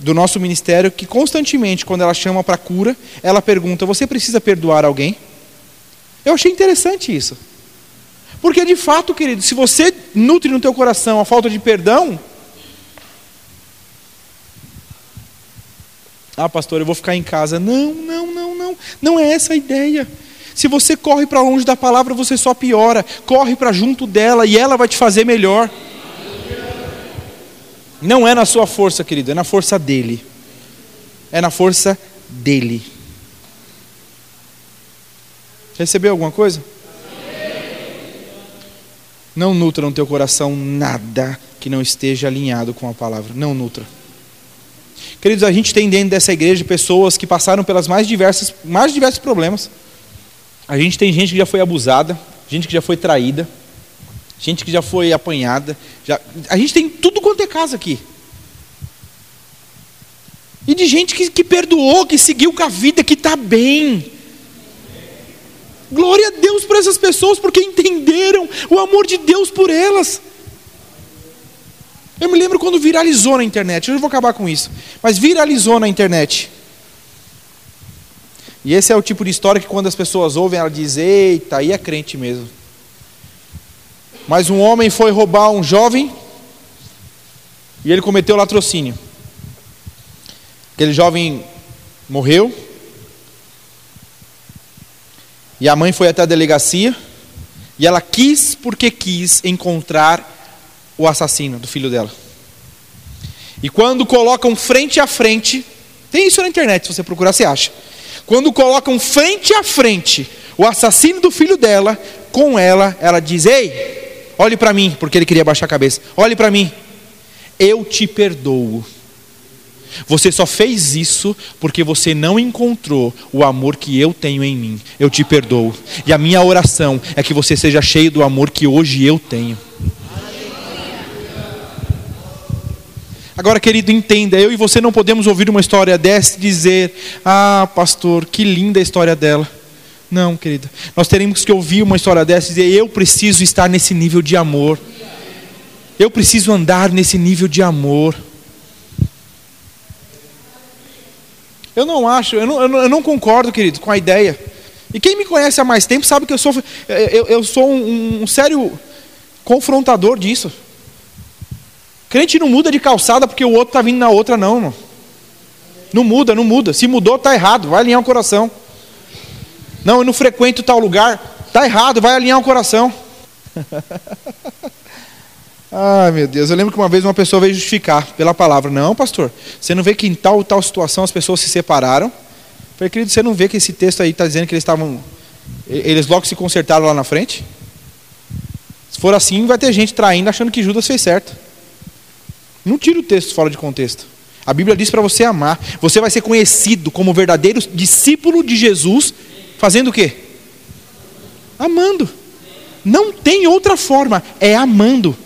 A: do nosso ministério que constantemente, quando ela chama para cura, ela pergunta: Você precisa perdoar alguém? Eu achei interessante isso. Porque de fato, querido, se você nutre no teu coração a falta de perdão, ah, pastor, eu vou ficar em casa. Não, não, não, não. Não é essa a ideia. Se você corre para longe da palavra, você só piora. Corre para junto dela e ela vai te fazer melhor. Não é na sua força, querido, é na força dele. É na força dele. Recebeu alguma coisa? Não nutra no teu coração nada que não esteja alinhado com a palavra. Não nutra. Queridos, a gente tem dentro dessa igreja pessoas que passaram pelas mais diversas, mais diversos problemas. A gente tem gente que já foi abusada, gente que já foi traída, gente que já foi apanhada. Já... A gente tem tudo quanto é casa aqui. E de gente que, que perdoou, que seguiu com a vida, que está bem. Glória a Deus por essas pessoas, porque entenderam o amor de Deus por elas. Eu me lembro quando viralizou na internet, eu não vou acabar com isso, mas viralizou na internet. E esse é o tipo de história que quando as pessoas ouvem, ela diz: Eita, aí é crente mesmo. Mas um homem foi roubar um jovem e ele cometeu latrocínio. Aquele jovem morreu. E a mãe foi até a delegacia. E ela quis, porque quis, encontrar o assassino do filho dela. E quando colocam frente a frente, tem isso na internet, se você procurar, você acha. Quando colocam frente a frente o assassino do filho dela com ela, ela diz: Ei, olhe para mim, porque ele queria baixar a cabeça. Olhe para mim, eu te perdoo. Você só fez isso porque você não encontrou o amor que eu tenho em mim. Eu te perdoo. E a minha oração é que você seja cheio do amor que hoje eu tenho. Agora, querido, entenda, eu e você não podemos ouvir uma história dessa e dizer: Ah, pastor, que linda a história dela. Não, querido. Nós teremos que ouvir uma história dessa e dizer: Eu preciso estar nesse nível de amor. Eu preciso andar nesse nível de amor. Eu não acho, eu não, eu não, eu não concordo, querido, com a ideia. E quem me conhece há mais tempo sabe que eu sou, eu, eu sou um, um sério confrontador disso. Crente não muda de calçada porque o outro está vindo na outra, não, irmão. Não muda, não muda. Se mudou, está errado. Vai alinhar o coração. Não, eu não frequento tal lugar. Está errado, vai alinhar o coração. <laughs> Ai meu Deus, eu lembro que uma vez uma pessoa veio justificar pela palavra. Não, pastor, você não vê que em tal tal situação as pessoas se separaram? Eu falei, querido, você não vê que esse texto aí está dizendo que eles estavam. Eles logo se consertaram lá na frente? Se for assim, vai ter gente traindo achando que Judas fez certo. Não tira o texto fora de contexto. A Bíblia diz para você amar. Você vai ser conhecido como verdadeiro discípulo de Jesus, fazendo o quê? Amando. Não tem outra forma, é amando.